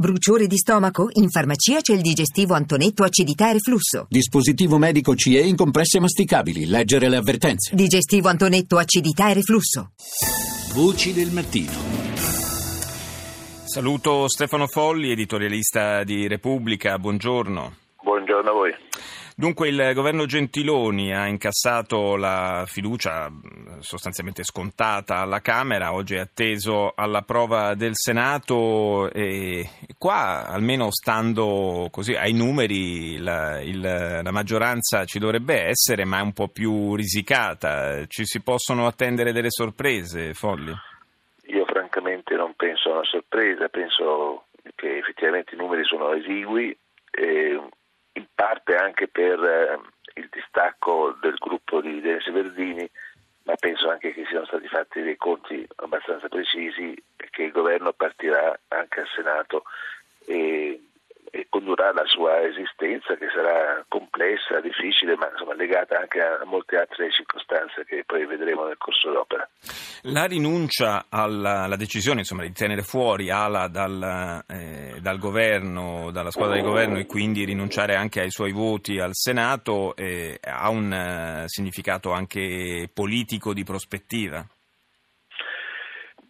Bruciore di stomaco? In farmacia c'è il digestivo Antonetto acidità e reflusso. Dispositivo medico CE in compresse masticabili. Leggere le avvertenze. Digestivo Antonetto acidità e reflusso. Voci del mattino. Saluto Stefano Folli, editorialista di Repubblica. Buongiorno. Buongiorno a voi. Dunque il governo Gentiloni ha incassato la fiducia sostanzialmente scontata alla Camera, oggi è atteso alla prova del Senato e qua almeno stando così ai numeri la, il, la maggioranza ci dovrebbe essere ma è un po' più risicata, ci si possono attendere delle sorprese, Folli? Io francamente non penso a una sorpresa, penso che effettivamente i numeri sono esigui. E in parte anche per eh, il distacco del gruppo di Denise Verdini, ma penso anche che siano stati fatti dei conti abbastanza precisi e che il governo partirà anche al Senato e e condurrà la sua esistenza che sarà complessa, difficile, ma insomma, legata anche a molte altre circostanze che poi vedremo nel corso d'opera. La rinuncia alla, decisione insomma, di tenere fuori Ala dal, eh, dal, governo, dalla squadra di governo e quindi rinunciare anche ai suoi voti al Senato eh, ha un uh, significato anche politico di prospettiva?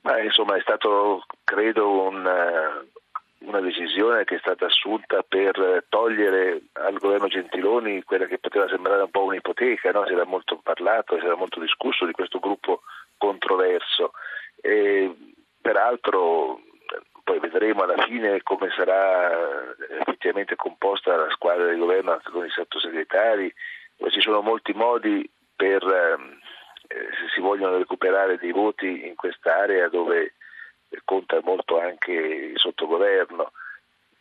Ma, insomma, è stato credo un, uh, una decisione che è stata assunta per togliere al governo Gentiloni quella che poteva sembrare un po' un'ipoteca, no? si era molto parlato, si era molto discusso di questo gruppo controverso. E, peraltro poi vedremo alla fine come sarà effettivamente composta la squadra di governo anche con i sottosegretari, ci sono molti modi per, eh, se si vogliono recuperare dei voti in quest'area dove conta molto anche il sottogoverno.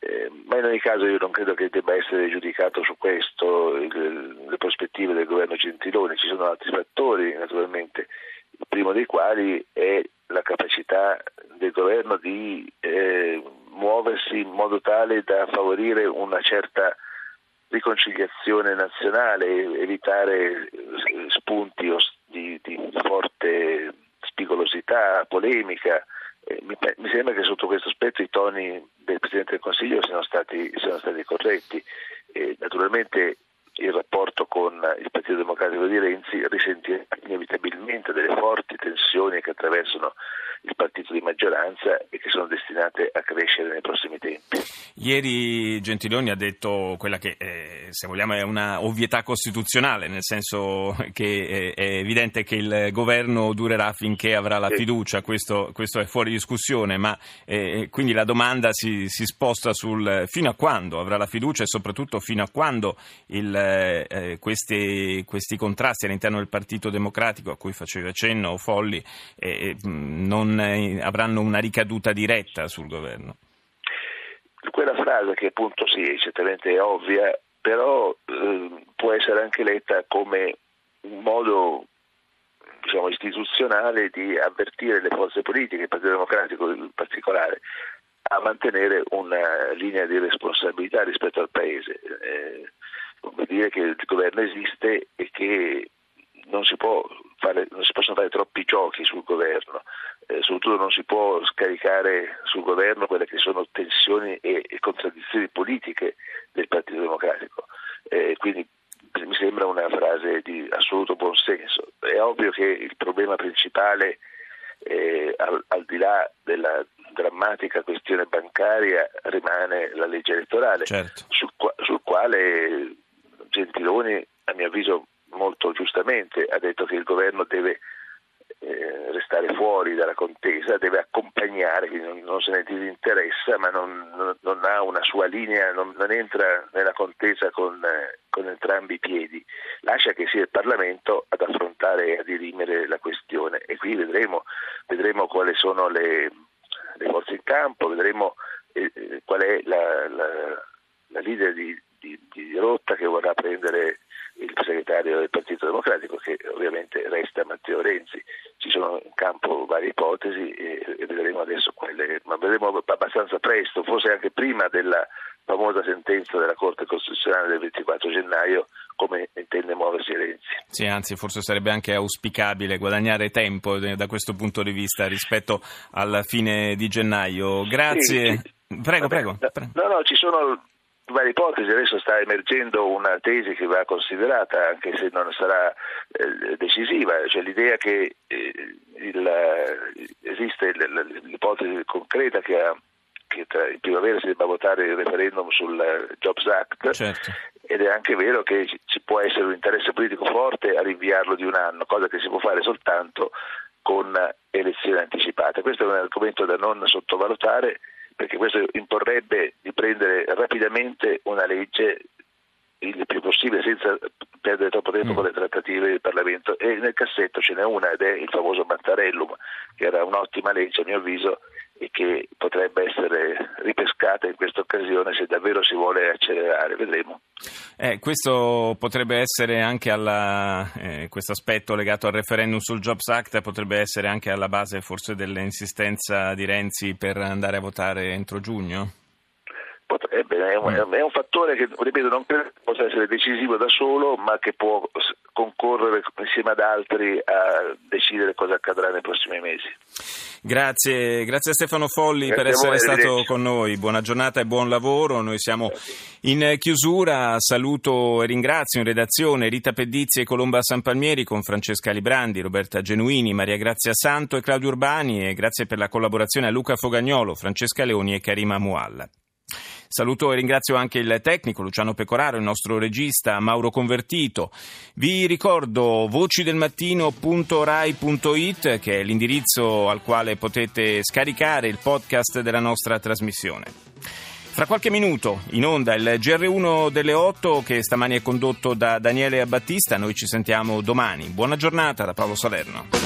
Eh, ma in ogni caso io non credo che debba essere giudicato su questo il, le prospettive del governo Gentiloni, ci sono altri fattori naturalmente, il primo dei quali è la capacità del governo di eh, muoversi in modo tale da favorire una certa riconciliazione nazionale, evitare spunti di, di forte spigolosità, polemica, eh, mi, mi, sembra che sotto questo aspetto i toni del Presidente del Consiglio siano stati, siano stati corretti. Eh, naturalmente il rapporto con il Partito Democratico di Renzi risentirà inevitabilmente delle forti tensioni che attraversano il partito di maggioranza e che sono destinate a crescere nei prossimi tempi. Ieri Gentiloni ha detto quella che, eh, se vogliamo, è una ovvietà costituzionale, nel senso che è, evidente che il governo durerà finché avrà la fiducia, questo, questo, è fuori discussione, ma eh, quindi la domanda si, si, sposta sul fino a quando avrà la fiducia e soprattutto fino a quando il, eh, questi, questi, contrasti all'interno del Partito Democratico a cui faceva cenno Folli eh, non non eh, avranno una ricaduta diretta sul governo. Quella frase che appunto sì, certamente è ovvia, però eh, può essere anche letta come un modo diciamo, istituzionale di avvertire le forze politiche, il Partito Democratico in particolare, a mantenere una linea di responsabilità rispetto al Paese. Eh, vuol dire che il governo esiste e che non si, fare, non si possono fare troppi giochi sul governo, soprattutto non si può scaricare sul governo quelle che sono tensioni e, contraddizioni politiche del Partito Democratico. Eh, quindi mi sembra una frase di assoluto buonsenso. È ovvio che il problema principale, eh, al, al, di là della drammatica questione bancaria, rimane la legge elettorale, certo. sul, sul quale Gentiloni, a mio avviso molto giustamente, ha detto che il governo deve restare fuori dalla contesa, deve accompagnare, quindi non, non se ne disinteressa, ma non, non, non, ha una sua linea, non, entra nella contesa con, eh, con, entrambi i piedi, lascia che sia il Parlamento ad affrontare e a dirimere la questione e qui vedremo, vedremo quali sono le, le, forze in campo, vedremo eh, eh qual è la, la, la leader di, di, di rotta che vorrà prendere il segretario del Partito Democratico che ovviamente resta Matteo Renzi. Ci sono in campo ipotesi e, vedremo adesso quelle, ma vedremo abbastanza presto, forse anche prima della famosa sentenza della Corte Costituzionale del 24 gennaio come intende muoversi Renzi. Sì, anzi forse sarebbe anche auspicabile guadagnare tempo da questo punto di vista rispetto alla fine di gennaio. Grazie. Sì, Prego, prego. No, no, ci sono varie ipotesi, adesso sta emergendo una tesi che va considerata anche se non sarà eh, decisiva, cioè l'idea che eh, il, eh, esiste l'ipotesi concreta che, ha, che tra, in primavera si debba votare il referendum sul eh, Jobs Act certo. ed è anche vero che ci può essere un interesse politico forte a rinviarlo di un anno, cosa che si può fare soltanto con elezioni anticipate. Questo è un argomento da non sottovalutare perché questo imporrebbe di prendere rapidamente una legge il più possibile senza perdere troppo tempo mm. con le trattative del Parlamento e nel cassetto ce n'è una ed è il famoso Mattarellum che era un'ottima legge a mio avviso e che potrebbe essere ripescata in questa occasione se davvero si vuole accelerare, vedremo. Eh, questo potrebbe essere anche alla, eh, questo aspetto legato al referendum sul Jobs Act potrebbe essere anche alla base forse dell'insistenza di Renzi per andare a votare entro giugno? Potrebbe, è un, mm. è un fattore che, ripeto, non credo possa essere decisivo da solo, ma che può concorrere insieme ad altri a decidere cosa accadrà nei prossimi mesi. Grazie, grazie a Stefano Folli grazie per essere voi, stato con noi. Buona giornata e buon lavoro. Noi siamo in chiusura. Saluto e ringrazio in redazione Rita Pedizzi e Colomba Sanpalmieri con Francesca Librandi, Roberta Genuini, Maria Grazia Santo e Claudio Urbani e grazie per la collaborazione a Luca Fogagnolo, Francesca Leoni e Karima Mualla. Saluto e ringrazio anche il tecnico Luciano Pecoraro, il nostro regista Mauro Convertito. Vi ricordo vocidelmattino.rai.it che è l'indirizzo al quale potete scaricare il podcast della nostra trasmissione. Fra qualche minuto in onda il GR1 delle 8 che stamani è condotto da Daniele Battista. Noi ci sentiamo domani. Buona giornata da Paolo Salerno.